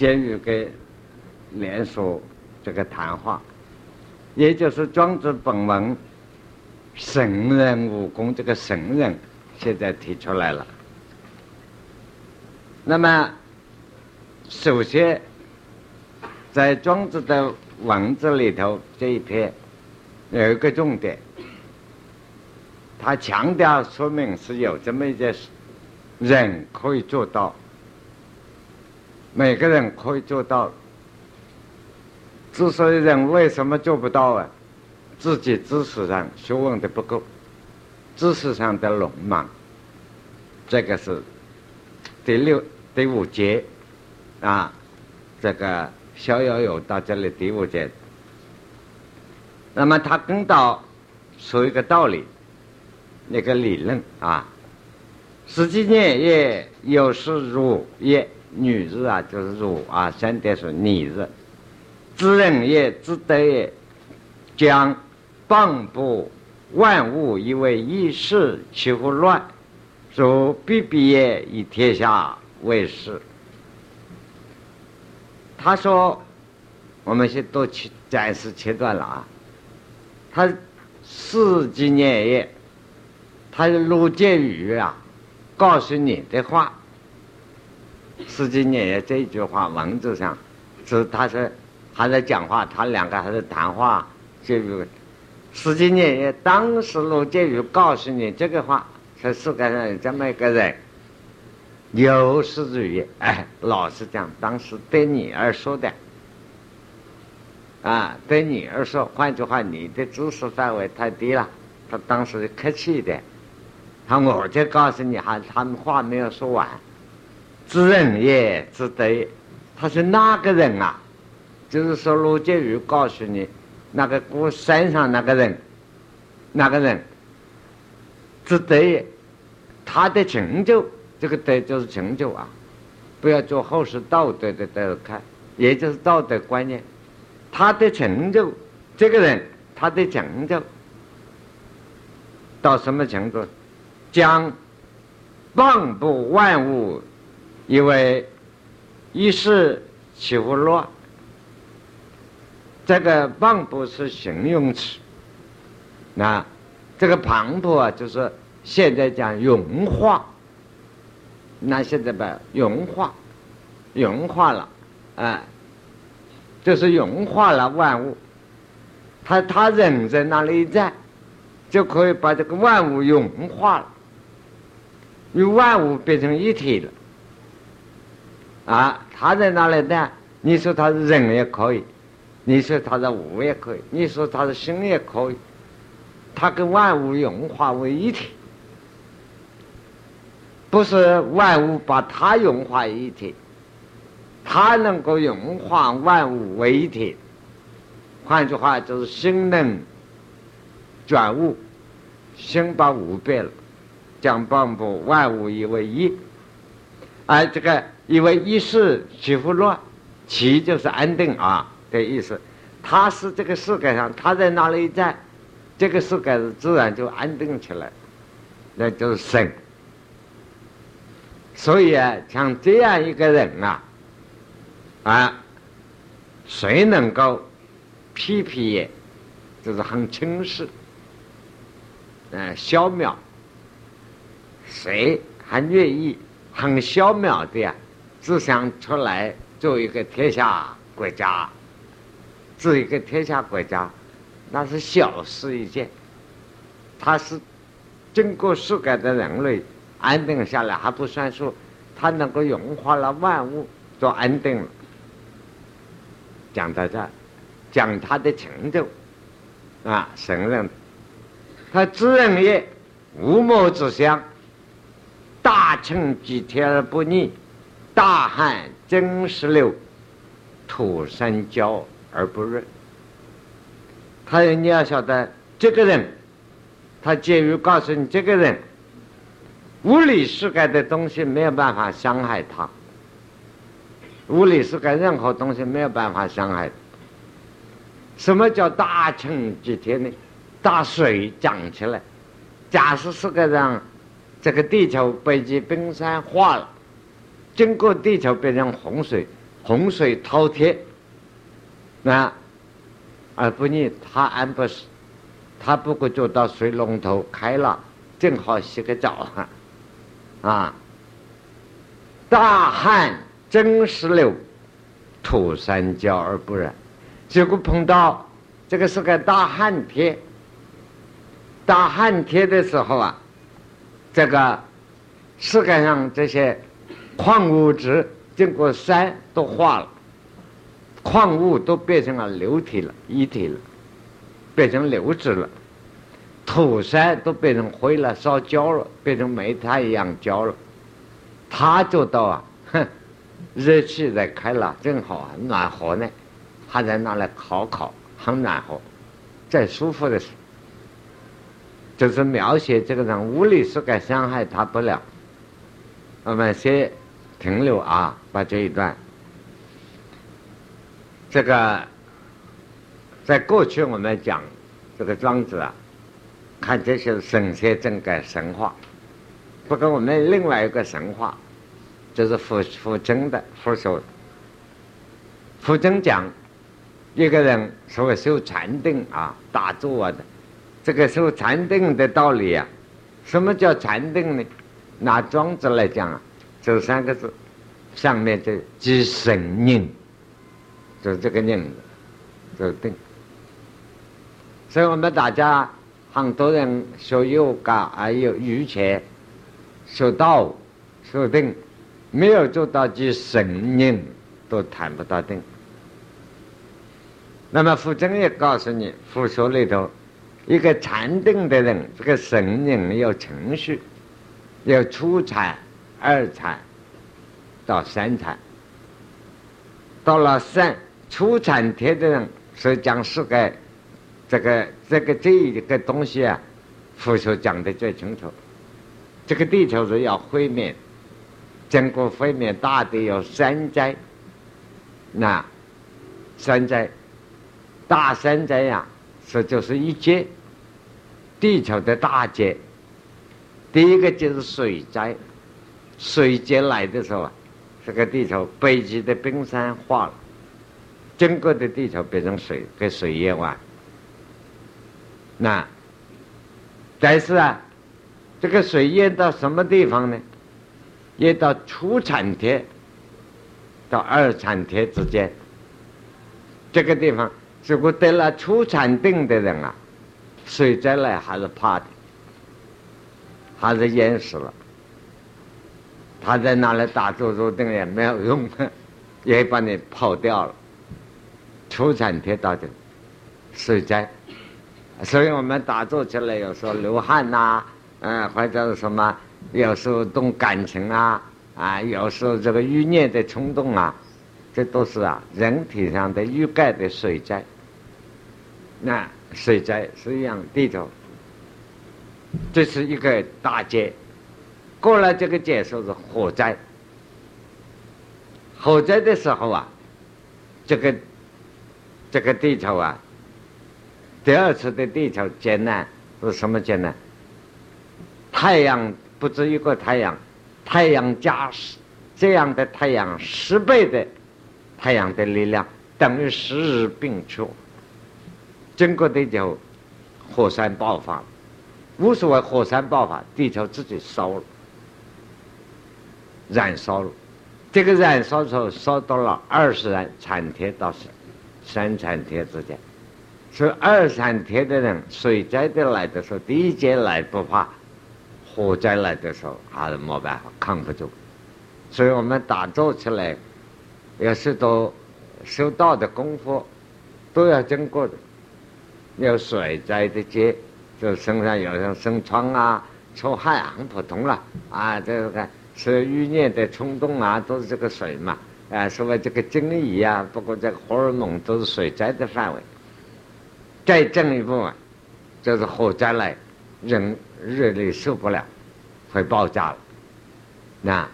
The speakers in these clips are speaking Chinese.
监狱跟连说这个谈话，也就是庄子本文圣人武功这个圣人现在提出来了。那么，首先在庄子的文字里头这一篇有一个重点，他强调说明是有这么一件事，人可以做到，每个人可以做到。之所以人为什么做不到啊？自己知识上学问的不够，知识上的鲁莽，这个是。第六、第五节，啊，这个逍遥游到这里第五节。那么他跟到说一个道理，那个理论啊，实际念也有是汝也，女日啊就是汝啊，三点是女日，知人也，知德也，将邦布万物以为一事，其乎乱？说必必也以天下为事。他说：“我们先都切暂时切断了啊。”他四纪年也，他是陆建宇啊，告诉你的话。四纪年也这句话文字上是他是还在讲话，他两个还在谈话。就四纪年也当时罗杰宇告诉你这个话。在世界上有这么一个人，有识之语，哎，老实讲，当时对你而说的，啊，对你而说，换句话，你的知识范围太低了。他当时客气一点，他我就告诉你，还他们话没有说完，知人也，知德也。他是那个人啊？就是说，罗杰宇告诉你，那个孤山上那个人，那个人。是德，他的成就，这个德就是成就啊！不要做后世道德的德看，也就是道德观念。他的成就，这个人他的成就到什么程度？将万布万物因为一世起乎乱？这个万布是形容词，那这个磅礴啊，就是。现在讲融化，那现在把融化，融化了，哎，就是融化了万物。他他人在那里一站，就可以把这个万物融化了，与万物变成一体了。啊，他在哪里呢，你说他是人也可以，你说他是物也可以，你说他是心也可以，他跟万物融化为一体。不是万物把它融化一体，它能够融化万物为一体。换句话就是心能转物，心把物变了，将万物万物以为一。啊这个以为一事岂不乱？其就是安定啊的意思。他是这个世界上，他在那里一站，这个世界自然就安定起来，那就是神。所以啊，像这样一个人啊，啊，谁能够批评也，就是很轻视，嗯，消渺，谁还愿意很消渺的呀？只想出来做一个天下国家，做一个天下国家，那是小事一件。他是经过世界的人类。安定下来还不算数，他能够融化了万物，就安定了。讲到这，讲他的成就，啊，神人，他知人也，无谋之乡，大清几天而不逆，大旱蒸石流，土生焦而不润。他你要晓得，这个人，他介于告诉你这个人。物理世界的东西没有办法伤害他，物理世界任何东西没有办法伤害。什么叫大晴几天呢？大水涨起来，假设世界上这个地球北极冰山化了，经过地球变成洪水，洪水滔天，那而不你他安不是，他不过就到水龙头开了，正好洗个澡哈，啊，大旱蒸石流，土山焦而不染，结果碰到这个是个大旱天，大旱天的时候啊，这个世界上这些矿物质。经过山都化了，矿物都变成了流体了、液体了，变成流质了，土山都变成灰了、烧焦了，变成煤炭一样焦了。他就到啊，哼，热气在开了，正好啊暖和呢，他在那里烤烤，很暖和，再舒服的时候，就是描写这个人物理是该伤害他不了。我们先。停留啊，把这一段。这个，在过去我们讲这个庄子啊，看这些神仙正改神话。不过我们另外一个神话，就是傅傅真的傅说，傅真讲一个人所谓修禅定啊、打坐的，这个修禅定的道理啊，什么叫禅定呢？拿庄子来讲啊。这三个字，上面就即神宁，就这个宁，就定。所以我们大家很多人学瑜伽，还有瑜伽、学道、学定，没有做到即神宁，都谈不到定。那么傅真也告诉你，佛说里头，一个禅定的人，这个神宁有程序，有初禅。二禅到三禅，到了三初禅天的人，是讲是个这个这个这一个东西啊，佛说讲的最清楚。这个地球是要毁灭，经过毁灭，大地有三灾。那三灾，大三灾呀，是就是一劫，地球的大劫。第一个就是水灾。水劫来的时候啊，这个地球北极的冰山化了，整个的地球变成水，跟水淹完。那但是啊，这个水淹到什么地方呢？淹到初产田到二产田之间。这个地方，如果得了初产病的人啊，水灾来还是怕的，还是淹死了。他在那里打坐坐定也没有用，也把你跑掉了。出产贴到的水灾，所以我们打坐起来有时候流汗呐，嗯，或者是什么，有时候动感情啊，啊，有时候这个欲念的冲动啊，这都是啊人体上的欲盖的水灾。那水灾是一样地球，这是一个大劫。过了这个结束是火灾，火灾的时候啊，这个这个地球啊，第二次的地球劫难是什么劫难？太阳不止一个太阳，太阳加十这样的太阳十倍的太阳的力量，等于十日并出，经过地球火山爆发，无所谓火山爆发，地球自己烧了。燃烧了，这个燃烧时候烧到了二十燃产天到三三产天之间，所以二产天的人水灾的来的时候，第一劫来不怕，火灾来的时候还是没办？法扛不住，所以我们打坐起来，有许多修道的功夫都要经过的，有水灾的劫，就身上有人生疮啊、出汗很普通了啊，这个。是欲念的冲动啊，都是这个水嘛，啊，所谓这个精液啊，包括这个荷尔蒙都是水灾的范围。再进一步啊，就是火灾来，人热力受不了，会爆炸了。那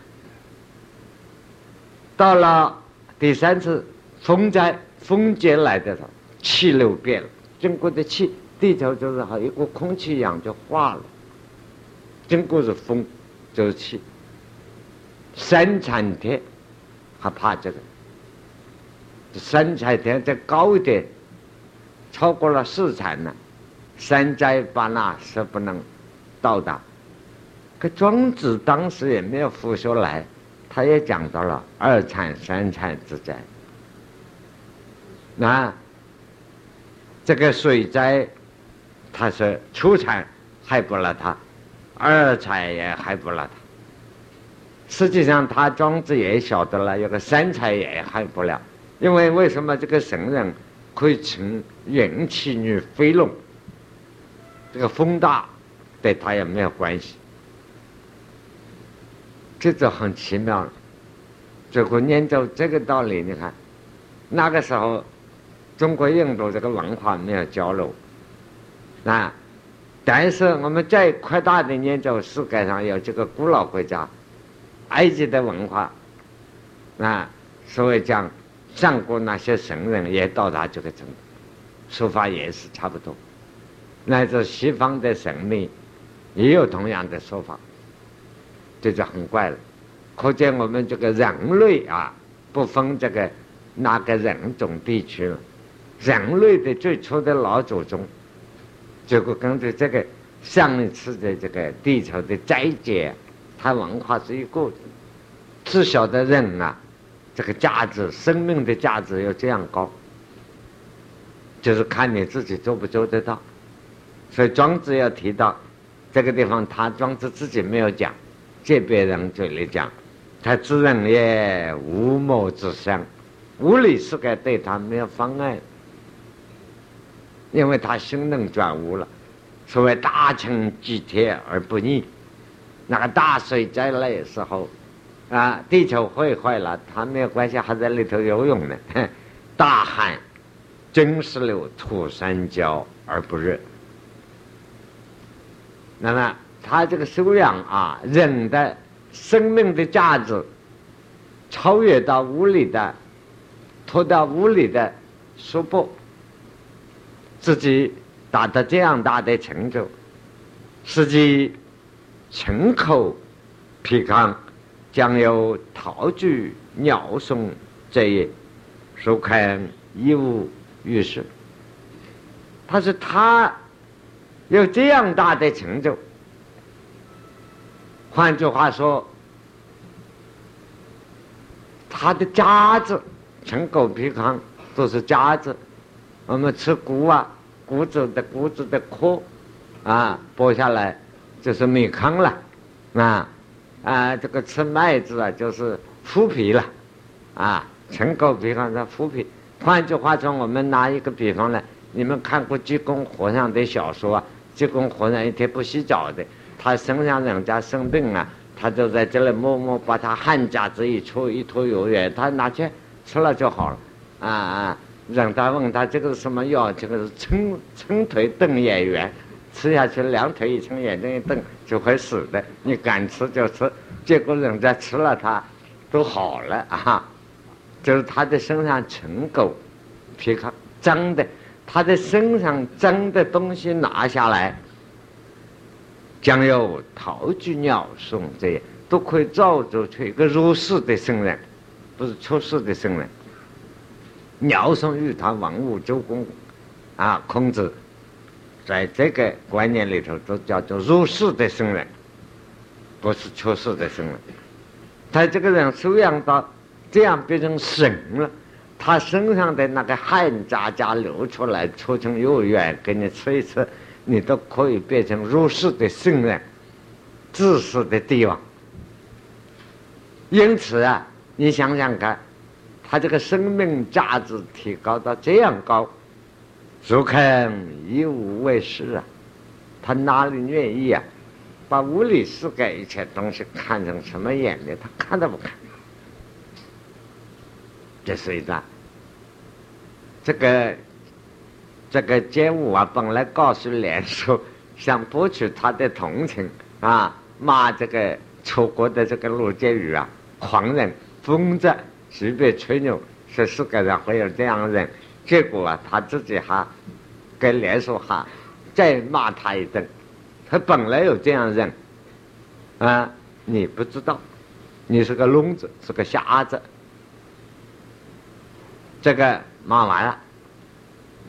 到了第三次风灾，风劫来的时候，气流变了，经过的气，地球就是好一股空气一样就化了，经过是风，就是气。三产天还怕这个，三产天再高一点，超过了四产呢，三灾八那是不能到达。可庄子当时也没有复修来，他也讲到了二产三产之灾。那这个水灾，他说初产害不了他，二产也害不了他。实际上，他庄子也晓得了，有个三才也害不了，因为为什么这个神人可以乘元气女飞龙？这个风大，对他也没有关系。这就很奇妙了。最后念到这个道理，你看，那个时候。中国、印度这个文化没有交流，啊，但是我们再扩大的研究，世界上有这个古老国家，埃及的文化，啊，所以讲上古那些神人也到达这个程度，说法也是差不多，乃至西方的神秘也有同样的说法，这就很怪了。可见我们这个人类啊，不分这个哪个人种地区了。人类的最初的老祖宗，结果根据这个上一次的这个地球的灾劫，它文化是一个，至晓的人啊，这个价值，生命的价值要这样高，就是看你自己做不做得到。所以庄子要提到这个地方，他庄子自己没有讲，借别人嘴里讲，他自认也无谋之相，无理是该对他没有妨碍。因为他心能转悟了，所谓大成积铁而不逆，那个大水灾来的时候，啊，地球毁坏了，他没有关系，还在里头游泳呢。大旱，真石流土山焦而不热。那么他这个修养啊，人的生命的价值，超越到物理的，脱到物理的束缚。自己达到这样大的成就，实际城口皮康将有陶具鸟送这一收看一无于事。他是他有这样大的成就，换句话说，他的家子城口皮康都是家子。我们吃谷啊，谷子的谷子的壳，啊，剥下来就是米糠了，啊，啊，这个吃麦子啊，就是麸皮了，啊，陈狗皮方是麸皮。换句话说，我们拿一个比方呢，你们看过济公和尚的小说啊？济公和尚一天不洗澡的，他身上人家生病啊，他就在这里默默把他汗夹子一搓一坨油盐，他拿去吃了就好了，啊啊。让他问他这个是什么药？这个是撑撑腿瞪眼缘，吃下去两腿一撑，眼睛一瞪就会死的。你敢吃就吃，结果人家吃了他都好了啊！就是他的身上尘垢皮壳脏的，他的身上脏的东西拿下来，将有陶具鸟送这些都可以造就出一个入世的圣人，不是出世的圣人。鸟送玉堂，文武周公，啊，孔子在这个观念里头都叫做入世的圣人，不是出世的圣人。他这个人修养到这样变成神了，他身上的那个汗渣渣流出来，搓成肉圆给你吃一吃，你都可以变成入世的圣人，自私的帝王。因此啊，你想想看。他这个生命价值提高到这样高，如肯以物为事啊！他哪里愿意啊？把物理世界一切东西看成什么眼里？他看都不看。这是一段。这个这个奸武啊，本来告诉连叔，想博取他的同情啊，骂这个楚国的这个陆建宇啊，狂人疯子。随便吹牛，说四个人会有这样的人，结果啊，他自己还跟连锁哈再骂他一顿。他本来有这样人，啊，你不知道，你是个聋子，是个瞎子。这个骂完了，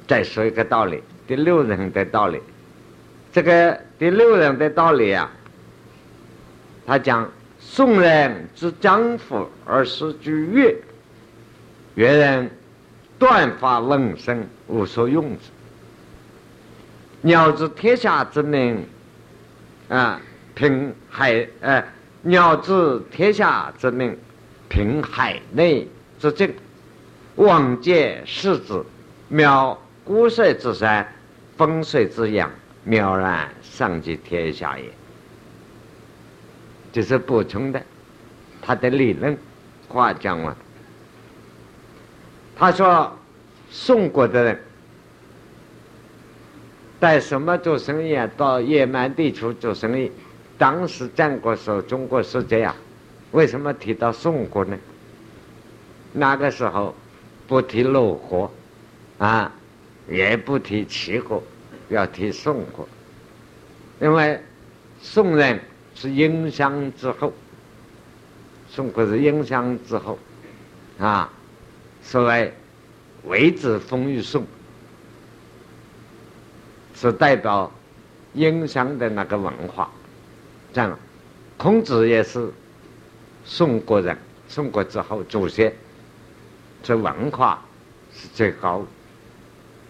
再说一个道理，第六人的道理。这个第六人的道理啊，他讲宋人之江湖而是居越，越人断发冷生无所用之。鸟知天下之名啊，凭海呃，鸟知天下之名，凭海内之境。望见世子，渺孤塞之山，风水之阳，渺然上及天下也。这是补充的，他的理论话讲完。他说，宋国的人带什么做生意啊？到野蛮地区做生意。当时战国时候，中国是这样。为什么提到宋国呢？那个时候。不提鲁国，啊，也不提齐国，要提宋国，因为宋人是殷商之后，宋国是殷商之后，啊，所谓“为子封于宋”，是代表殷商的那个文化。这样，孔子也是宋国人，宋国之后祖先。这文化是最高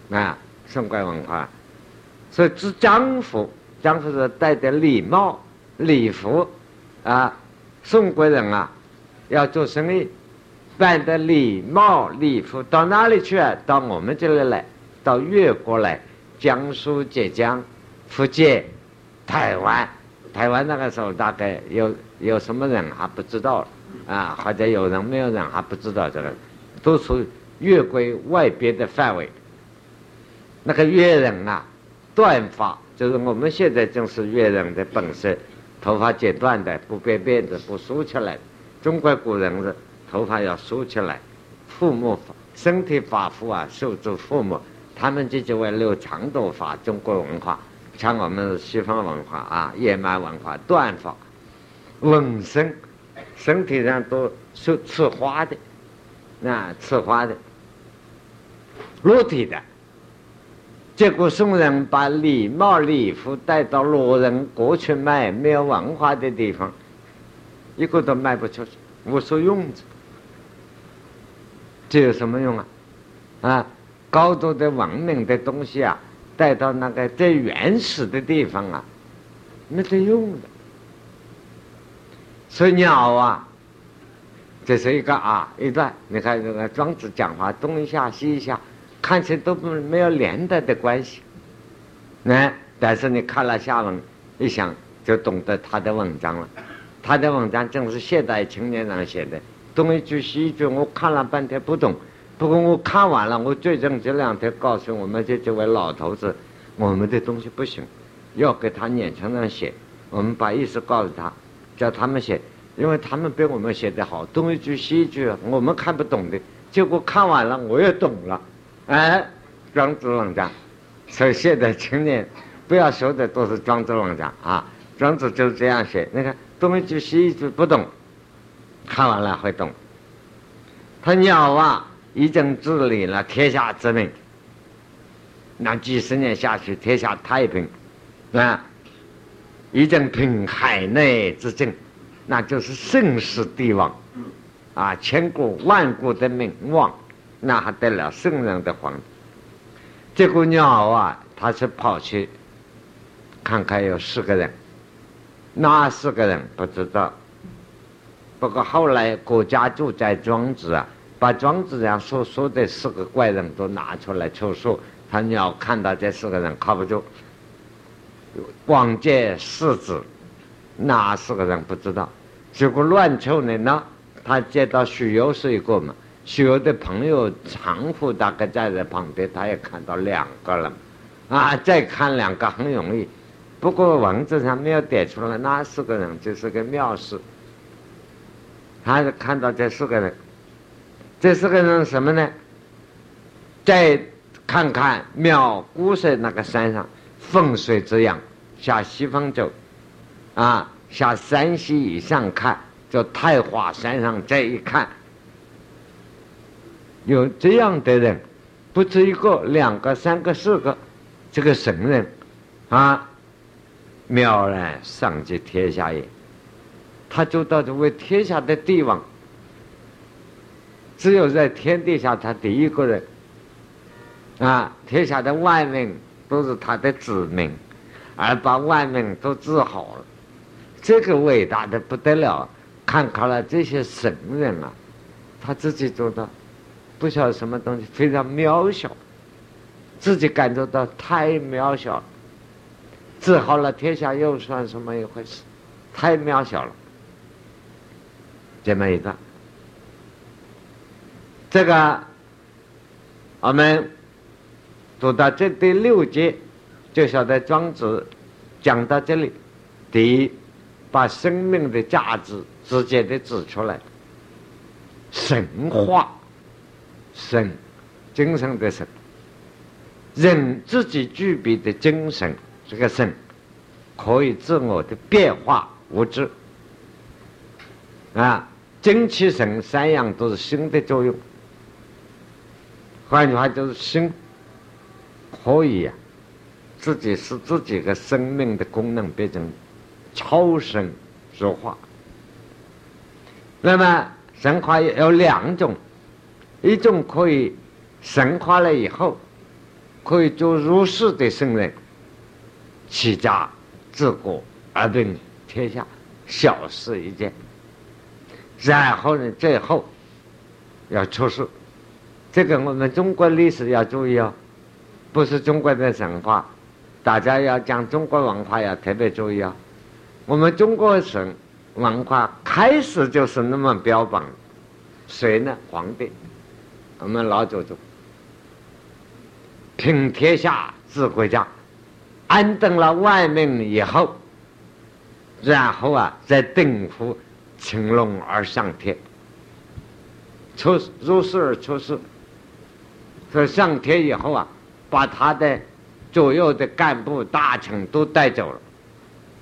的啊，宋国文化。所以，知江湖，江湖是带点礼貌、礼服啊。宋国人啊，要做生意，办的礼帽、礼服到哪里去啊？到我们这里来，到越国来，江苏、浙江、福建、台湾。台湾那个时候大概有有什么人还不知道啊？或者有人没有人还不知道这个。都属越归外边的范围。那个越人啊，断发就是我们现在正是越人的本色，头发剪断的，不编辫子，不梳起来。中国古人是头发要梳起来，父母身体发肤啊，受之父母。他们这就为留长头发。中国文化，像我们西方文化啊，野蛮文化，断发，纹身，身体上都是刺花的。那刺花的，裸体的，结果宋人把礼帽礼服带到罗人国去卖，没有文化的地方，一个都卖不出去，无所用之。这有什么用啊？啊，高度的文明的东西啊，带到那个最原始的地方啊，没得用的。所以鸟啊。这是一个啊一段，你看这个庄子讲话东一下西一下，看起来都不没有连带的关系，那但是你看了下文一想，就懂得他的文章了。他的文章正是现代青年人写的，东一句西一句，我看了半天不懂。不过我看完了，我最近这两天告诉我们这几位老头子，我们的东西不行，要给他年轻人写。我们把意思告诉他，叫他们写。因为他们比我们写的好，东一句西一句，我们看不懂的，结果看完了我也懂了，哎，庄子文章，所以现在青年不要说的都是庄子文章啊，庄子就是这样写，你看东一句西一句不懂，看完了会懂。他鸟啊，已经治理了天下之民，那几十年下去，天下太平，啊，已经平海内之政。那就是盛世帝王，啊，千古万古的名望，那还得了圣人的皇帝。这个鸟啊，他是跑去看看有四个人，哪四个人不知道。不过后来国家就在庄子啊，把庄子上所说的四个怪人都拿出来凑数。他鸟看到这四个人靠不住，广见世子，哪四个人不知道？结果乱凑呢？那他见到许攸是一个嘛？许攸的朋友常福大概站在旁边，他也看到两个了，啊，再看两个很容易。不过文字上没有点出来，那四个人就是个妙事。他是看到这四个人，这四个人什么呢？再看看妙姑山那个山上，风水之阳，下西方走，啊。下山西以上看，就太华山上这一看，有这样的人，不止一个、两个、三个、四个，这个神人啊，渺然上及天下也。他就到这为天下的帝王，只有在天底下，他第一个人啊，天下的万民都是他的子民，而把万民都治好了，这个伟大的不得了。看看了这些神人啊，他自己做到。不晓得什么东西非常渺小，自己感觉到太渺小了，治好了天下又算什么一回事？太渺小了，这么一个，这个我们读到这第六节，就晓得庄子讲到这里，第一，把生命的价值直接的指出来，神话。神，精神的神，人自己具备的精神，这个神可以自我的变化无知啊，精气神三样都是心的作用。换句话就是心可以呀，自己使自己的生命的功能变成超神说化。那么神话有两种。一种可以神化了以后，可以做入世的圣人，起家治国而定天下，小事一件。然后呢，最后要出世。这个我们中国历史要注意哦，不是中国的神话，大家要讲中国文化要特别注意哦。我们中国神文化开始就是那么标榜，谁呢？皇帝。我们老祖宗平天下治国家，安顿了万民以后，然后啊，再登赴青龙而上天，出入世而出世。所以上天以后啊，把他的左右的干部大臣都带走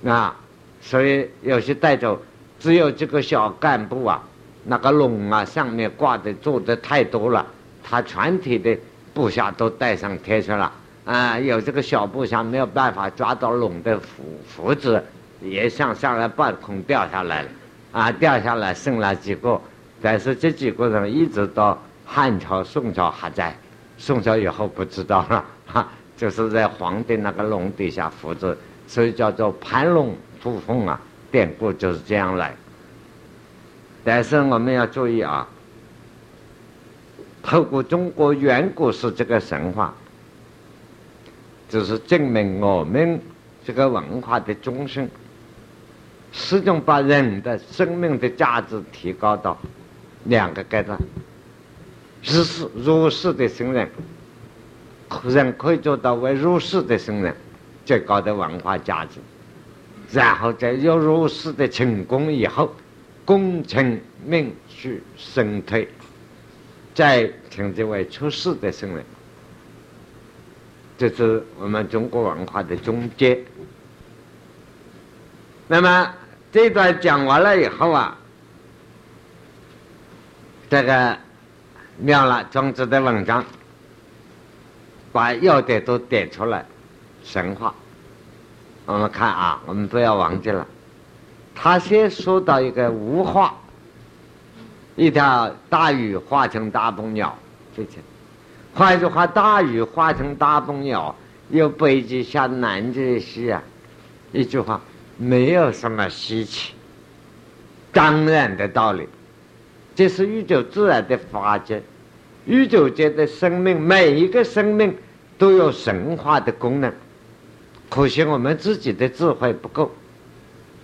了，啊，所以有些带走，只有这个小干部啊。那个龙啊，上面挂的做的太多了，他全体的部下都带上天去了啊！有这个小部下没有办法抓到龙的符符子，也向上来半空掉下来了啊！掉下来剩了几个，但是这几个人一直到汉朝、宋朝还在，宋朝以后不知道了哈，就是在皇帝那个龙底下扶着，所以叫做盘龙附凤啊，典故就是这样来。但是我们要注意啊，透过中国远古时这个神话，就是证明我们这个文化的终身，始终把人的生命的价值提高到两个阶段：入世入世的圣人，人可以做到为入世的圣人最高的文化价值，然后在有入世的成功以后。功成名就，身退，再称之为出世的圣人，这是我们中国文化的终结。那么这段讲完了以后啊，这个妙了庄子的文章，把要点都点出来，神话。我们看啊，我们不要忘记了。他先说到一个无化，一条大鱼化成大鹏鸟，这些。换句话，大鱼化成大鹏鸟，由北极下南极的西啊，一句话，没有什么稀奇，当然的道理。这是宇宙自然的法则，宇宙间的生命，每一个生命都有神化的功能，可惜我们自己的智慧不够。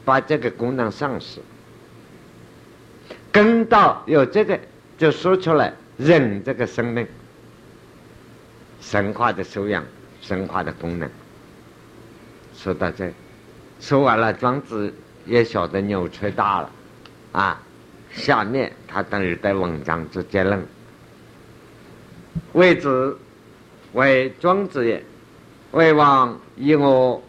把这个功能丧失，跟到有这个就说出来，人这个生命神话的修养，神话的功能。说到这，说完了，庄子也晓得牛吹大了，啊，下面他等于在文章做结论。谓之为庄子也，为王以我。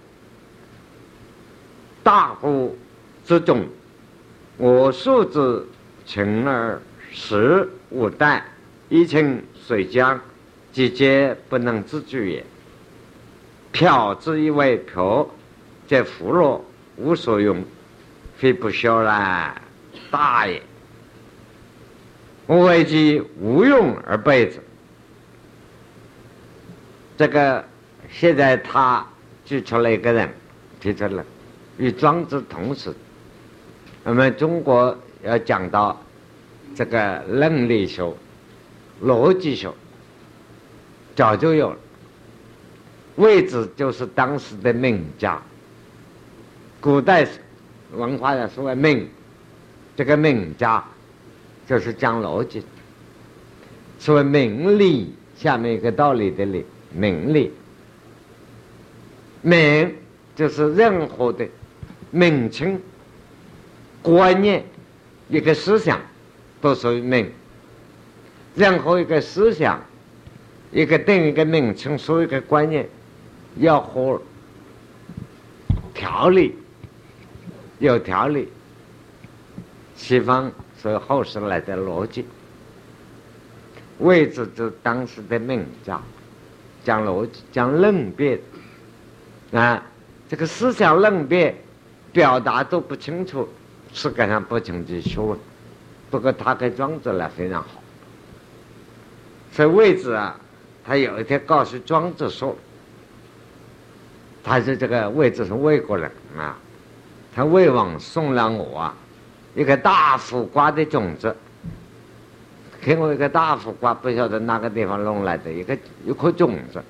大乎之众，我素之群而食无啖，一清水浆，季节不能自居也。漂之以为漂，则腐落无所用，非不肖然大也。我为其无用而备之。这个现在他举出了一个人，提出了与庄子同时，我们中国要讲到这个论理学、逻辑学，早就有了。位置就是当时的名家，古代文化的所谓名，这个名家就是讲逻辑，所谓名理下面一个道理的理。名利，名就是任何的名称、观念、一个思想，都属于名。任何一个思想，一个定一个名称，说一个观念，要和条理有条理。西方所以后世来的逻辑，位置就当时的名家。讲逻辑，讲论辩，啊，这个思想论辩表达都不清楚，是赶上不成的学问。不过他跟庄子呢非常好，所以魏子啊，他有一天告诉庄子说，他是这个魏子是魏国人啊，他魏王送了我啊一个大苦瓜的种子。给我一个大苦瓜，不晓得哪个地方弄来的一个一颗种子，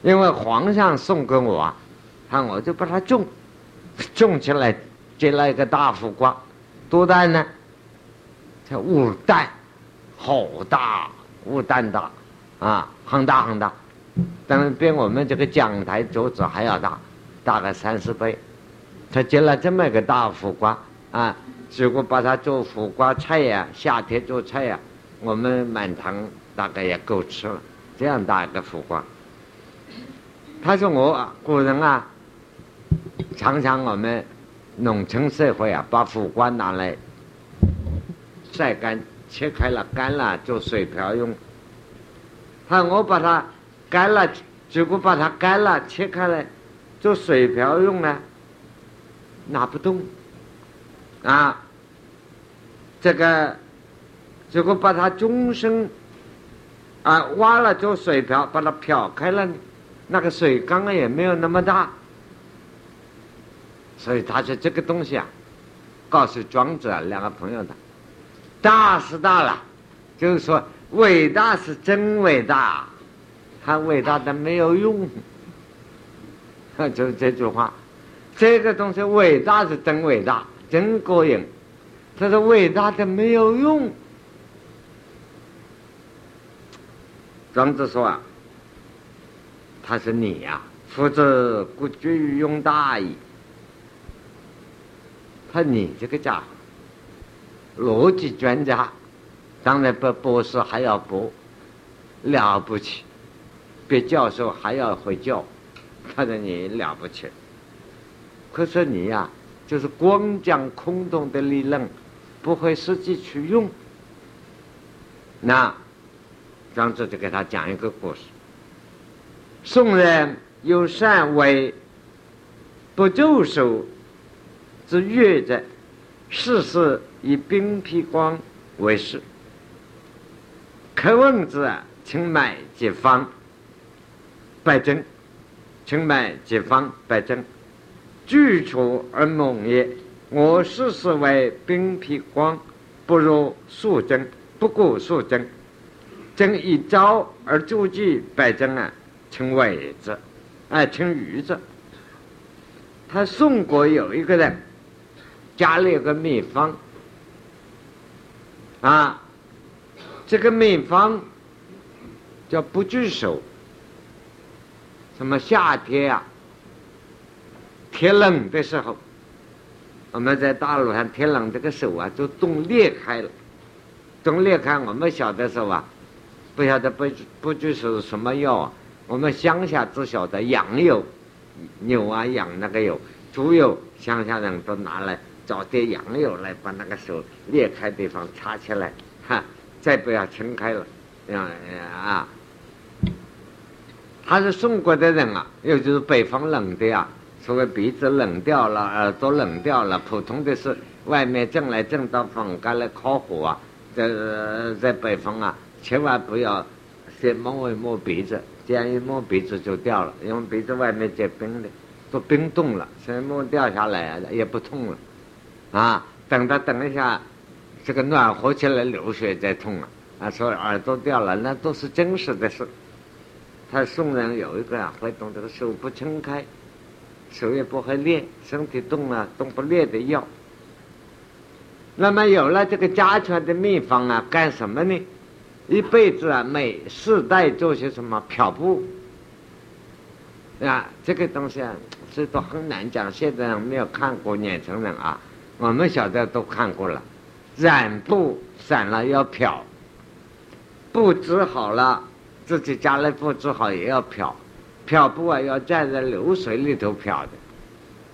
因为皇上送给我，啊，看我就把它种，种起来结了一个大苦瓜，多大呢？才五担，好大，五担大，啊，很大很大，当然比我们这个讲台桌子还要大，大概三四倍，他结了这么一个大苦瓜啊。如果把它做苦瓜菜呀，夏天做菜呀，我们满堂大概也够吃了。这样大一个苦瓜，他说我古人啊，常常我们农村社会啊，把苦瓜拿来晒干，切开了干了做水瓢用。他我把它干了，如果把它干了切开来做水瓢用呢，拿不动。啊，这个如果把它终身啊挖了做水瓢，把它漂开了，那个水缸也没有那么大，所以他说这个东西啊，告诉庄子啊两个朋友的，大是大了，就是说伟大是真伟大，他伟大的没有用，就是这句话，这个东西伟大是真伟大。真过瘾，他说伟大的没有用。庄子说啊，他说你呀，夫子不居于用大矣。他你这个家伙，逻辑专家，当然比博士还要博，了不起，比教授还要会教。他说你了不起，可是你呀。就是光讲空洞的理论，不会实际去用。那庄子就给他讲一个故事：宋人有善为不就手之乐者，世事以冰皮光为事。客问之啊，请买几方？百针。请买几方？百针。具处而猛也，我世事为冰皮光，不如素贞，不顾素贞。贞以朝而助计百针啊，称伪子，哎，称愚之。他宋国有一个人，家里有个秘方，啊，这个秘方叫不聚手，什么夏天啊？天冷的时候，我们在大路上天冷，这个手啊就冻裂开了，冻裂开。我们小的时候啊，不晓得不不知是什么药啊。我们乡下只晓得羊油、牛啊羊那个油、猪油，乡下人都拿来找点羊油来把那个手裂开地方擦起来，哈，再不要撑开了，这样啊。他是宋国的人啊，又就是北方冷的呀，所谓鼻子冷掉了，耳朵冷掉了。普通的是外面正来正到房间来烤火啊，在在北方啊，千万不要先摸一摸鼻子，这样一摸鼻子就掉了，因为鼻子外面结冰的，都冰冻了，先摸掉下来啊也不痛了，啊，等他等一下，这个暖和起来流血再痛啊，啊，说耳朵掉了，那都是真实的事。他宋人有一个啊，会动这个手不撑开，手也不会裂，身体动了动不裂的药。那么有了这个家传的秘方啊，干什么呢？一辈子啊，每世代做些什么漂布啊？这个东西啊，这都很难讲。现在没有看过，年轻人啊，我们小的都看过了。染布散了要漂，布织好了。自己家里布织好也要漂，漂布啊要站在流水里头漂的，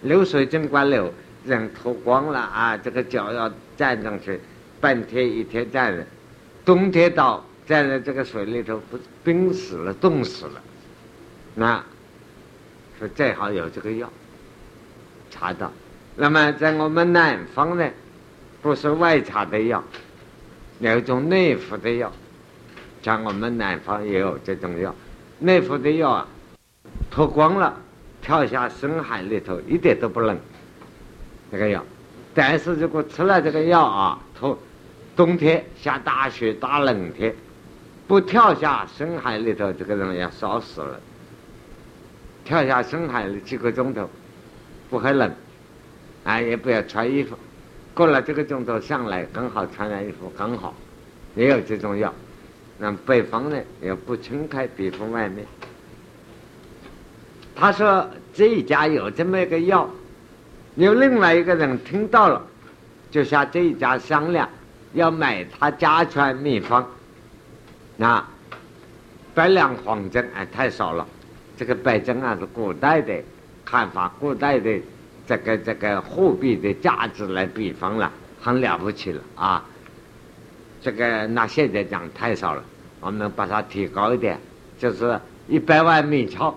流水尽管流，人脱光了啊，这个脚要站上去，半天一天站着，冬天到站在这个水里头不冰死了，冻死了，那说最好有这个药，查到，那么在我们南方呢，不是外查的药，有一种内服的药。像我们南方也有这种药，内服的药啊，脱光了，跳下深海里头一点都不冷。这个药，但是如果吃了这个药啊，脱冬天下大雪大冷天，不跳下深海里头，这个人要烧死了。跳下深海里几个钟头，不会冷，啊，也不要穿衣服，过了这个钟头上来刚好穿上衣服刚好，也有这种药。那北方呢，也不撑开皮肤外面。他说这一家有这么一个药，有另外一个人听到了，就向这一家商量，要买他家传秘方。那百两黄针哎，太少了。这个百针啊，是古代的看法，古代的这个这个货币的价值来比方了，很了不起了啊。这个那现在讲太少了，我们把它提高一点，就是一百万米钞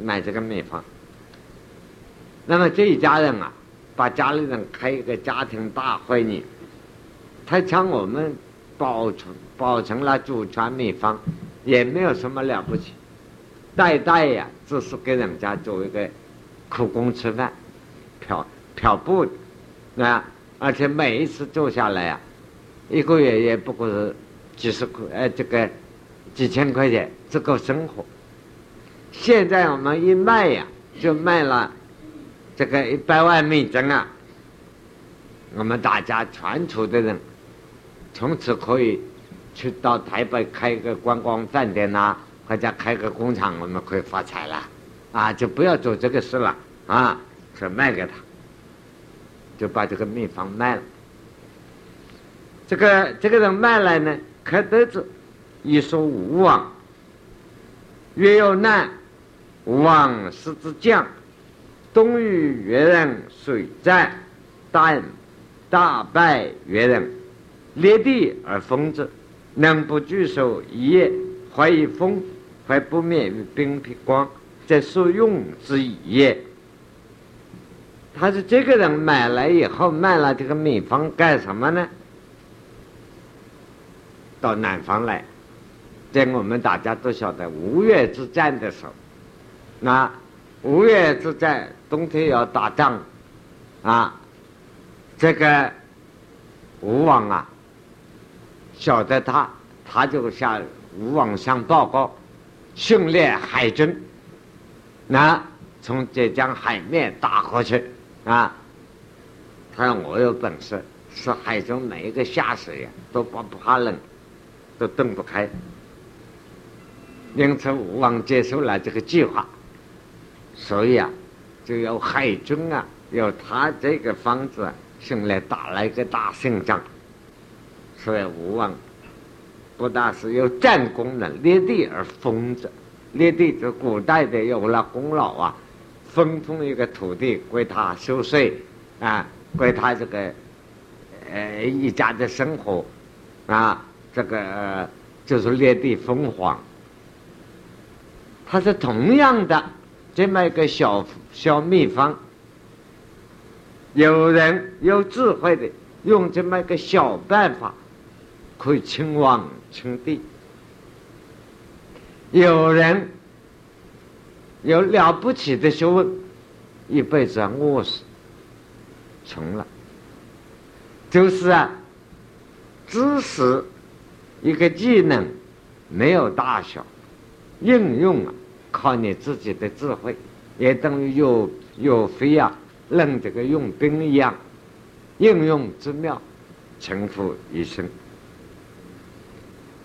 买这个米方。那么这一家人啊，把家里人开一个家庭大会呢，他向我们保存保存了祖传秘方，也没有什么了不起，代代呀，只是给人家做一个苦工吃饭，漂漂布，啊，而且每一次做下来啊。一个月也不过是几十块，哎，这个几千块钱，足够生活。现在我们一卖呀，就卖了这个一百万美金啊！我们大家全球的人，从此可以去到台北开个观光饭店呐，或者开个工厂，我们可以发财了。啊，就不要做这个事了啊！说卖给他，就把这个秘方卖了。这个这个人卖来呢，可得子，一说无往，月有难，无往是之将，冬与越人水战，但大败越人，裂地而封之，能不聚守一夜，怀以风，怀不灭于冰皮光，则所用之一夜。他是这个人买来以后卖了这个秘方干什么呢？到南方来，在我们大家都晓得吴越之战的时候，那吴越之战冬天要打仗，啊，这个吴王啊，晓得他，他就向吴王相报告，训练海军，那从浙江海面打过去啊，他说我有本事，是海中每一个下水呀都不怕冷。都动不开，因此吴王接受了这个计划，所以啊，就有海军啊，有他这个方子训练打了一个大胜仗。所以吴王不但是有战功能，立地而封着，立地就古代的有了功劳啊，分封一个土地归他收税啊，归他这个呃一家的生活啊。这个就是列地凤凰，他是同样的这么一个小小秘方。有人有智慧的，用这么一个小办法，可以称王称帝；有人有了不起的学问，一辈子饿死，穷了。就是啊，知识一个技能没有大小，应用啊靠你自己的智慧，也等于有有飞啊。论这个用兵一样，应用之妙，成福一生。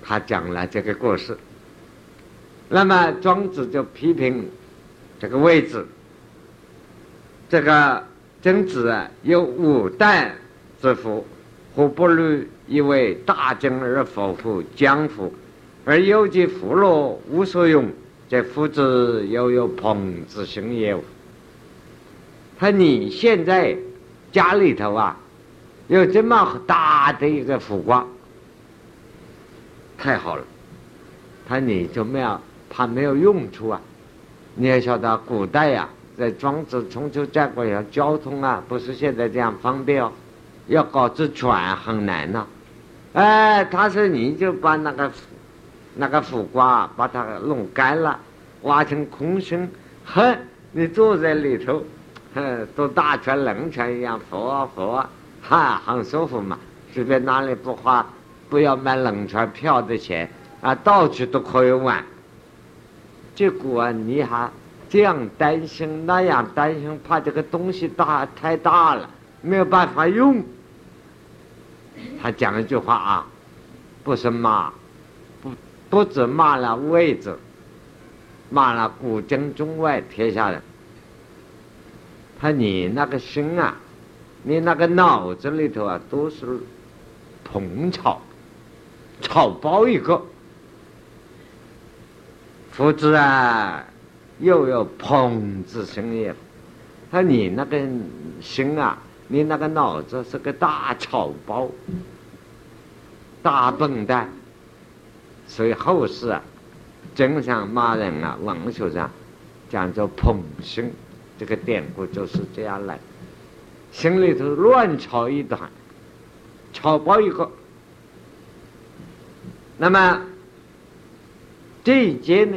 他讲了这个故事，那么庄子就批评这个位置，这个曾子啊，有五代之福，何不如一为大政而否乎江湖，而有其福禄无所用，这夫子又有朋之心也。他你现在家里头啊，有这么大的一个福瓜，太好了。他你就没有怕没有用处啊？你要晓得，古代呀，在庄子、春秋战国呀，交通啊，不是现在这样方便哦。要搞只船很难呐。哎，他说你就把那个那个苦瓜把它弄干了，挖成空心，哼，你坐在里头。哼，都大船、冷船一样浮啊浮啊，哈，很舒服嘛。随便哪里不花，不要买冷船票的钱啊，到处都可以玩。结果，你还这样担心那样担心，怕这个东西大太大了，没有办法用。他讲一句话啊，不是骂，不不止骂了位子，骂了古今中外天下人。他你那个心啊，你那个脑子里头啊，都是蓬草，草包一个。夫子啊，又有蓬之心也。他你那个心啊，你那个脑子是个大草包，大笨蛋。所以后世啊，经常骂人啊，文学上讲做捧心。这个典故就是这样来，心里头乱吵一团，吵爆一个。那么这一节呢，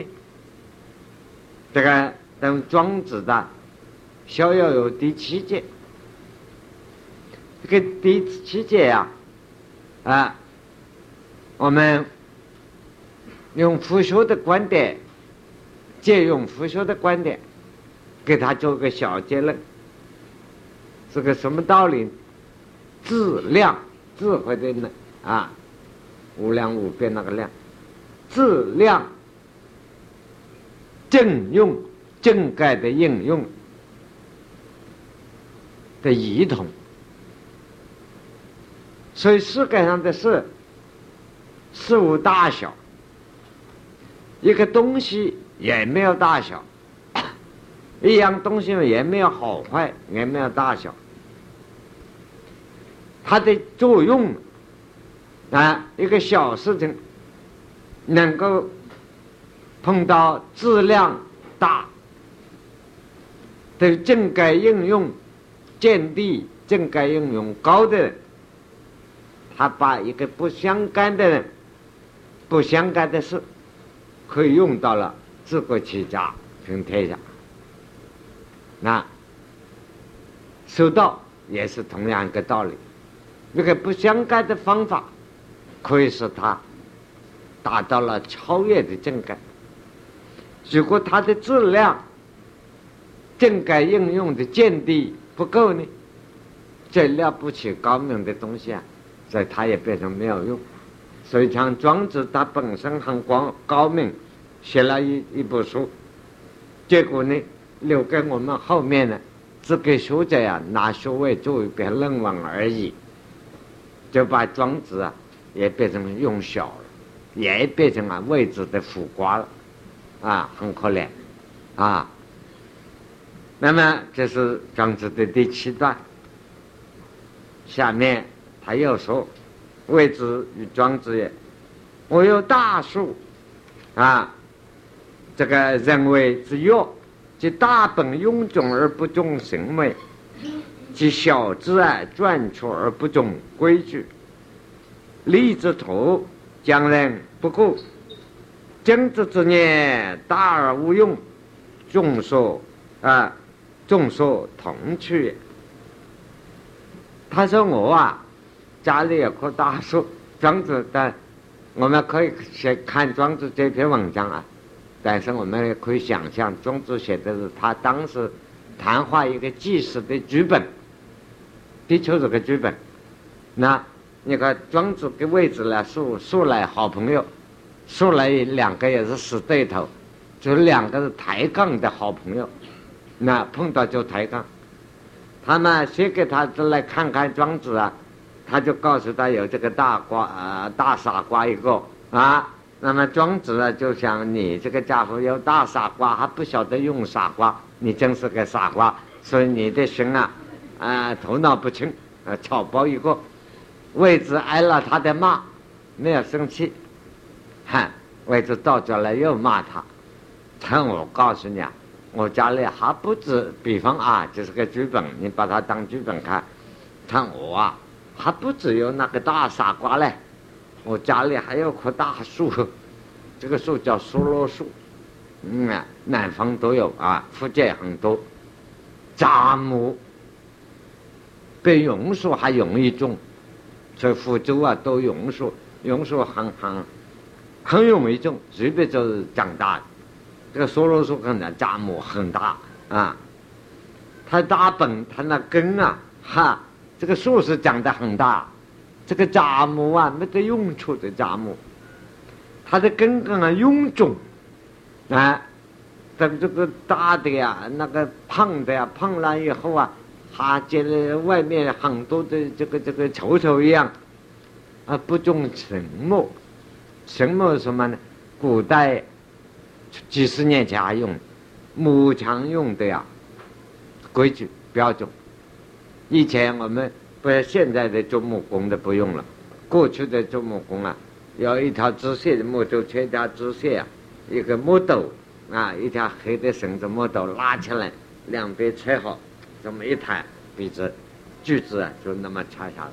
这个等庄子的《逍遥游》第七节，这个第七节呀，啊，我们用佛学的观点，借用佛学的观点。给他做个小结论，是个什么道理？质量智慧的呢啊，无量无边那个量，质量正用正改的应用的异同，所以世界上的事事物大小，一个东西也没有大小。一样东西也没有好坏，也没有大小，它的作用啊，一个小事情能够碰到质量大的正该应用见地正该应用高的人，他把一个不相干的人、不相干的事，可以用到了治国齐家平天下。那修道也是同样一个道理，那个不相干的方法，可以使他达到了超越的境界。如果它的质量、正感应用的见地不够呢，这了不起高明的东西啊，所以他也变成没有用。所以像庄子，他本身很光高明，写了一一部书，结果呢？留给我们后面的，只给学者呀拿学位做一篇论文而已，就把庄子啊也变成用小了，也变成了位置的苦瓜了，啊，很可怜，啊。那么这是庄子的第七段，下面他又说，谓之与庄子也我有大树，啊，这个人为之乐，即大本臃肿而不重行为，即小之爱转出而不重规矩。立之徒将人不顾，经之之念大而无用，众所啊，众所同去。他说我啊，家里有棵大树，庄子的，我们可以先看庄子这篇文章啊，但是我们也可以想象，庄子写的是他当时谈话一个记事的剧本，的确是个剧本。那你看庄子跟魏子呢，素素来好朋友，说来两个也是死对头，就两个是抬杠的好朋友，那碰到就抬杠。他们写给他来看看庄子啊，他就告诉他有这个大瓜啊大傻瓜一个啊，那么庄子呢就想你这个家伙有大傻瓜还不晓得用傻瓜，你真是个傻瓜，所以你的心啊啊头脑不清啊草包一个，位置挨了他的骂，没有生气，哈，外头到家来又骂他，看我告诉你啊。我家里还不止，比方啊，就是个剧本，你把它当剧本看。看我啊，还不只有那个大傻瓜嘞，我家里还有棵大树，这个树叫梭罗树，嗯啊，南方都有啊，福建很多。杂木比榕树还容易种，所以福州啊都榕树，榕树很很很容易种，随便就是长大。这个梭罗树很大，蚱蜢很大啊，它大本，它那根啊，哈，这个树是长得很大，这个蚱蜢啊没得用处的蚱蜢，它的根根啊臃肿，啊，等这个大的呀，那个胖的呀，胖了以后啊，它觉得外面很多的这个这个球球一样，啊，不种沉默，什么什么呢？古代。几十年前还用木墙用的呀，规矩标准。以前我们不是现在的做木工的不用了，过去的做木工啊，有一条直线的木头，全条直线啊，一个木斗啊，一条黑的绳子木斗拉起来，两边切好，这么一抬，笔子锯子啊就那么插下来，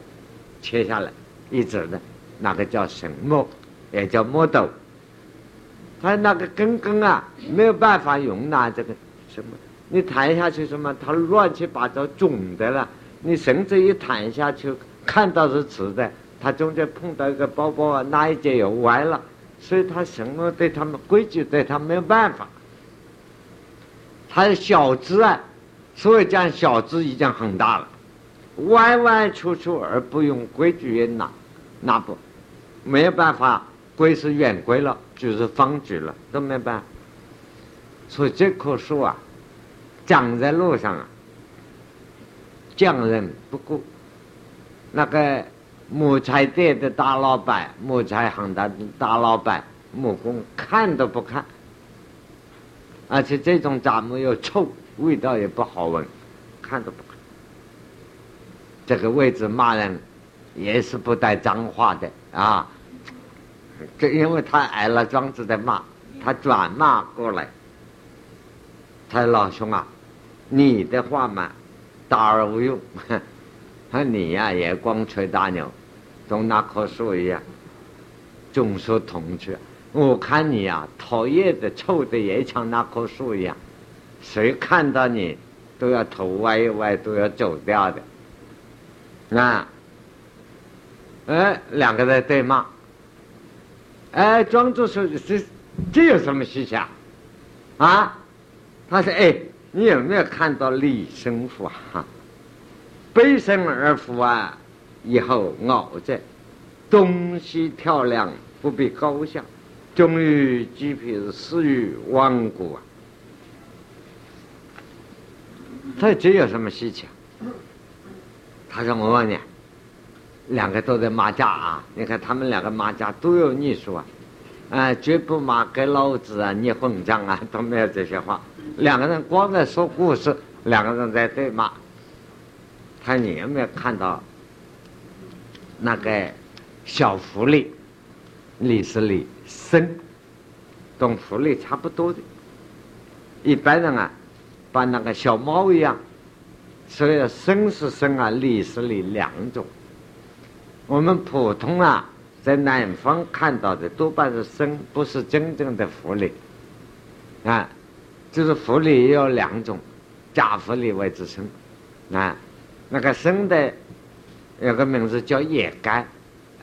切下来一直的，那个叫绳木，也叫木斗。它那个根根啊，没有办法容纳这个什么，你弹下去什么，它乱七八糟肿的了。你绳子一弹下去，看到是直的，它中间碰到一个包包啊，那一节又歪了，所以它什么对他们规矩对他没有办法。它小枝啊，所以讲小枝已经很大了，歪歪曲曲而不用规矩也拿，那不没有办法。规是圆规了，就是方矩了，都没办。所以这棵树啊，长在路上啊，匠人不顾。那个木材店的大老板，木材行的大老板，木工看都不看。而且这种杂木又臭，味道也不好闻，看都不看。这个位置骂人，也是不带脏话的啊。这因为他挨了庄子的骂，他转骂过来。他说：“老兄啊，你的话嘛，大而无用。他说你呀，也光吹大牛，同那棵树一样，众说同去。我看你呀，讨厌的、臭的，也像那棵树一样。谁看到你，都要头歪一歪，都要走掉的。那，哎，两个在对骂。”哎，庄子说：“这这有什么稀奇？啊？”啊他说：“哎，你有没有看到李生父啊？背身而伏啊，以后熬着，东西跳梁不必高下，终于几是死于亡国啊！”他：“这有什么稀奇啊？”他说：“我问你。”两个都在骂架啊！你看他们两个骂架都有艺术啊，啊，绝不骂给老子啊！你混账啊！都没有这些话。两个人光在说故事，两个人在对骂。他你有没有看到那个小狐狸？李是理，生，同福利差不多的。一般人啊，把那个小猫一样，所以生是生啊，理是理两种。我们普通啊，在南方看到的多半是生，不是真正的福利。啊，就是福利也有两种，假福利为之生。啊，那个生的有个名字叫野干，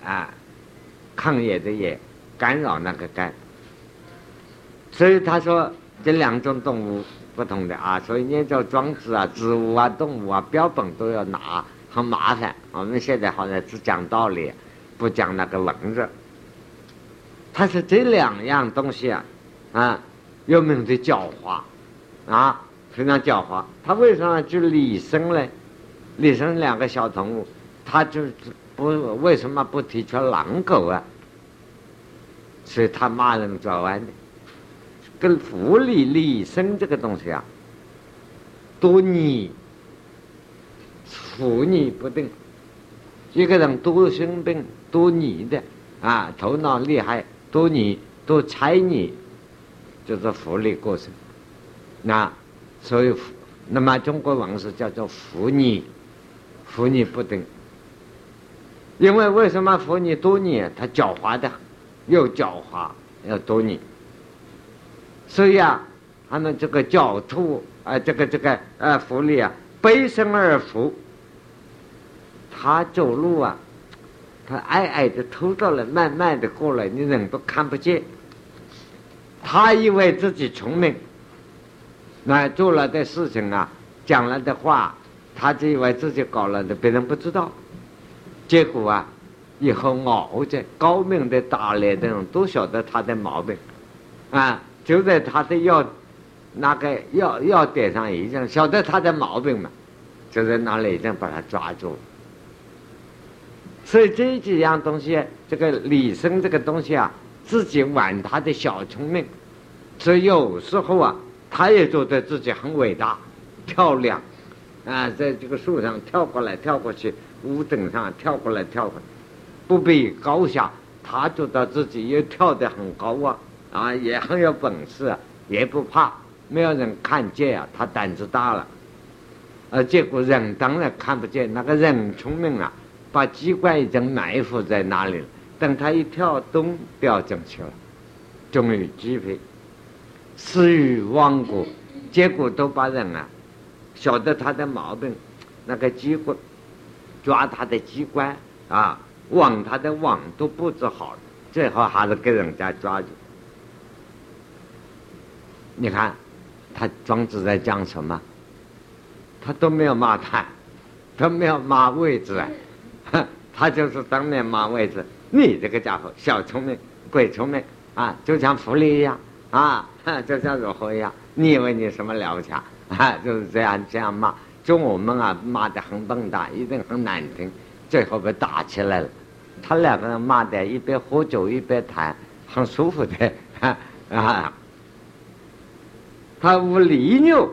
啊，抗野的野，干扰那个干。所以他说。这两种动物不同的啊，所以念叫庄子啊，植物啊、动物啊，标本都要拿，很麻烦。我们现在好像只讲道理，不讲那个文字。他说这两样东西啊，啊，有名的狡猾，啊，非常狡猾。他为什么就李生呢？李生两个小动物，他就不为什么不提出狼狗啊？所以他骂人转弯的。跟福利利生这个东西啊，多逆，福逆不定。一个人多生病、多逆的啊，头脑厉害、多逆、多猜逆，就是福利过程。那所以，那么中国文是叫做福逆，福逆不定。因为为什么福逆多逆？他狡猾的，又狡猾又多逆。所以啊，他们这个狡兔啊，这个这个呃，狐狸啊，背身而伏。他走路啊，他矮矮的偷到了，慢慢的过来，你人都看不见。他以为自己聪明，那做了的事情啊，讲了的话，他就以为自己搞了的，别人不知道。结果啊，以后熬着高明的打猎的人都晓得他的毛病，啊。就在他的药，那个药药点上已经晓得他的毛病嘛，就在那里已经把他抓住。所以这几样东西，这个李生这个东西啊，自己玩他的小聪明，所以有时候啊，他也觉得自己很伟大、漂亮，啊，在这个树上跳过来跳过去，屋顶上跳过来跳过，不比高下，他觉得自己也跳得很高啊。啊，也很有本事，也不怕，没有人看见啊，他胆子大了。而结果人当然看不见，那个人聪明啊，把机关已经埋伏在那里了。等他一跳，咚掉进去了，终于击飞，死于亡国。结果都把人啊，晓得他的毛病，那个机关抓他的机关啊，网他的网都布置好了，最后还是给人家抓住。你看，他庄子在讲什么？他都没有骂他，都没有骂位置啊，他就是当面骂位置。你这个家伙，小聪明，鬼聪明啊，就像狐狸一样啊，就像如何一样？你以为你什么了不起啊？就是这样这样骂，就我们啊骂的很笨蛋，一定很难听，最后被打起来了。他两个人骂的，一边喝酒一边谈，很舒服的啊。他无利牛，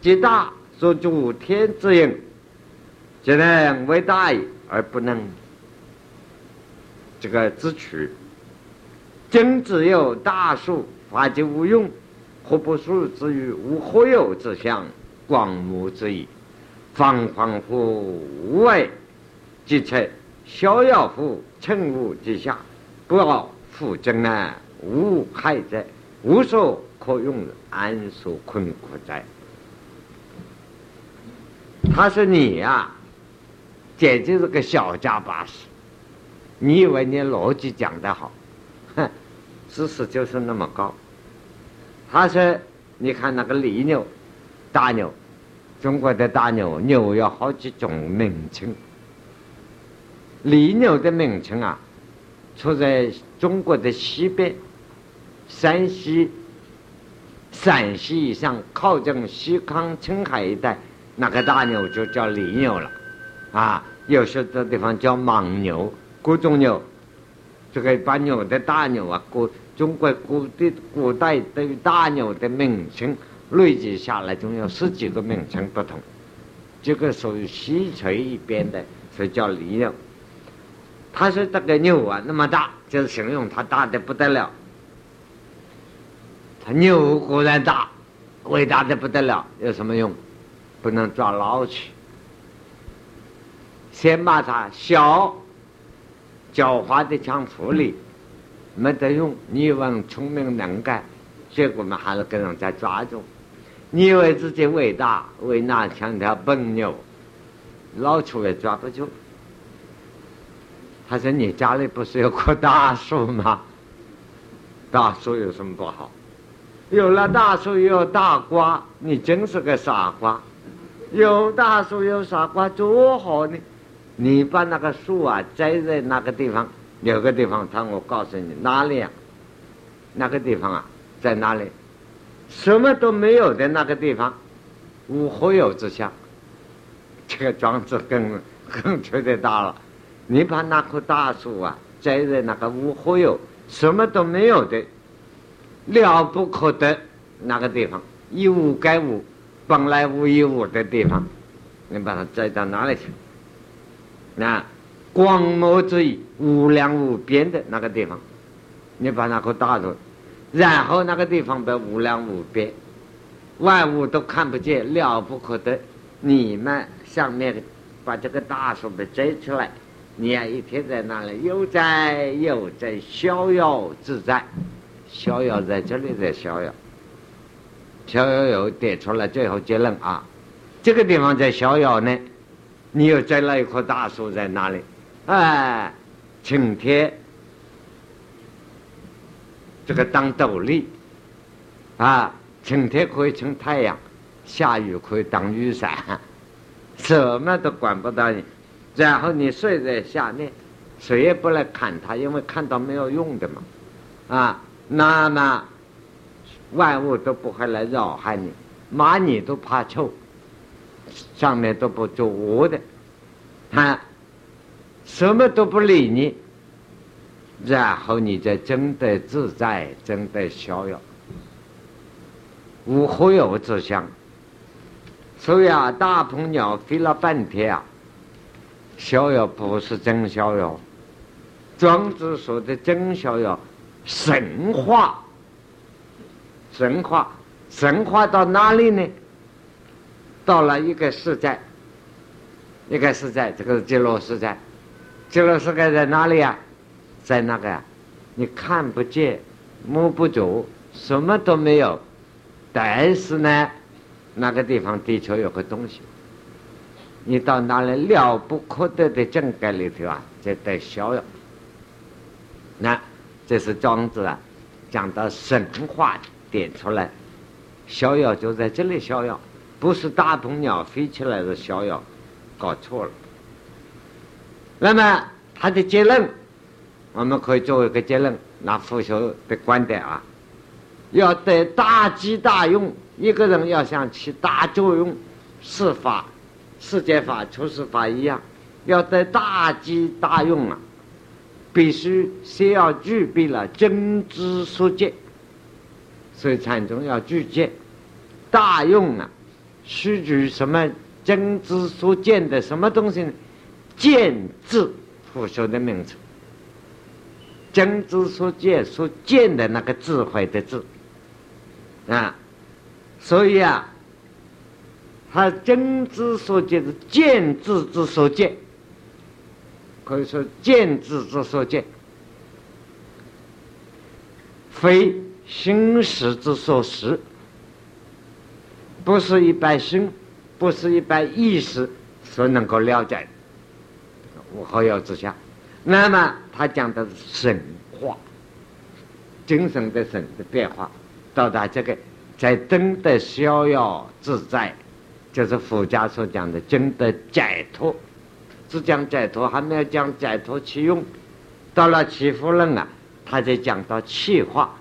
极大所主天之应，只能为大而不能这个自取。今只有大树，法即无用，何不树之于无何有之象，广目之意，方恍乎无外，即且逍遥乎乘物之下，不傲复真呢？无害者，无所。可用安所困苦在。他说：“你呀，简直是个小家巴士。你以为你逻辑讲得好？哼，知识就是那么高。”他说：“你看那个犁牛，大牛，中国的大牛，牛有好几种名称。犁牛的名称啊，出在中国的西边，山西。”陕西以上靠近西康、青海一带，那个大牛就叫犁牛了，啊，有些的地方叫莽牛，各种牛，这个把牛的大牛啊，古中国古的古代对于大牛的名称累积下来，总有十几个名称不同，这个属于西陲一边的，所以叫犁牛。他说这个牛啊那么大，就是形容它大的不得了。他牛固然大，伟大的不得了，有什么用？不能抓老去。先把它小、狡猾的强处理，没得用。你以为聪明能干，结果嘛还是给人家抓住。你以为自己伟大，为那像条笨牛，老鼠也抓不住。他说：“你家里不是有棵大树吗？大树有什么不好？有了大树有大瓜，你真是个傻瓜。有大树有傻瓜多好呢！你把那个树啊栽在那个地方，有个地方，他我告诉你哪里啊？那个地方啊，在哪里？什么都没有的那个地方，无何有之下。这个庄子更更吹得大了。”你把那棵大树啊栽在那个无何有、什么都没有的了不可得那个地方，一无该无、本来无一物的地方，你把它栽到哪里去？那广袤之意、无量无边的那个地方，你把那棵大树，然后那个地方被无量无边，万物都看不见，了不可得。你们下面把这个大树给摘出来。你呀，一天在那里悠哉悠哉，逍遥自在，逍遥在这里在逍遥，逍遥又得出了最后结论啊！这个地方在逍遥呢，你又栽了一棵大树在那里，哎，晴天这个当斗笠啊，晴天可以成太阳，下雨可以当雨伞，什么都管不到你。然后你睡在下面，谁也不来砍它，因为看到没有用的嘛，啊，那么万物都不会来扰害你，蚂蚁都怕臭，上面都不做窝的，啊，什么都不理你，然后你就真的自在，真的逍遥，无何有之相。所以啊，大鹏鸟飞了半天啊。逍遥不是真逍遥，庄子说的真逍遥，神话，神话，神话到哪里呢？到了一个时代，一个时代，这个是极乐时代，极乐世界在哪里啊？在那个呀，你看不见，摸不着，什么都没有，但是呢，那个地方地球有个东西。你到那里了不可得的境界里头啊，才得逍遥。那这是庄子啊，讲到神话点出来，逍遥就在这里逍遥，不是大鹏鸟飞起来的逍遥，搞错了。那么他的结论，我们可以作为一个结论，拿佛学的观点啊，要得大机大用，一个人要想起大作用，是法。世界法、出世法一样，要得大机大用啊，必须先要具备了真知所见，所以禅宗要具见大用啊，须具什么真知所见的什么东西呢？见字，佛说的名词，真知所见所见的那个智慧的智啊，所以啊。他真知所见是见智之所见，可以说见字之所见，非心识之所识，不是一般心，不是一般意识所能够了解的，无何有之下。那么他讲的是神化，精神的神的变化，到达这个在真的逍遥自在。就是佛家所讲的真的解脱，只讲解脱，还没有讲解脱其用。到了齐夫人啊，他才讲到气化，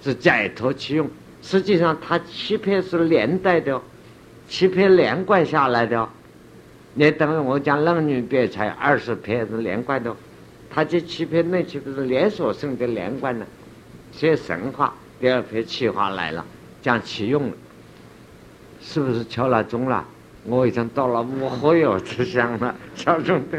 是解脱其用。实际上，他七篇是连带的，七篇连贯下来的。你等于我讲《论语》别才二十篇是连贯的，他这七篇那岂不是连锁性的连贯的。先神话，第二篇气化来了，讲其用了。是不是敲了钟了？我已经到了无何有之乡了，小兄弟。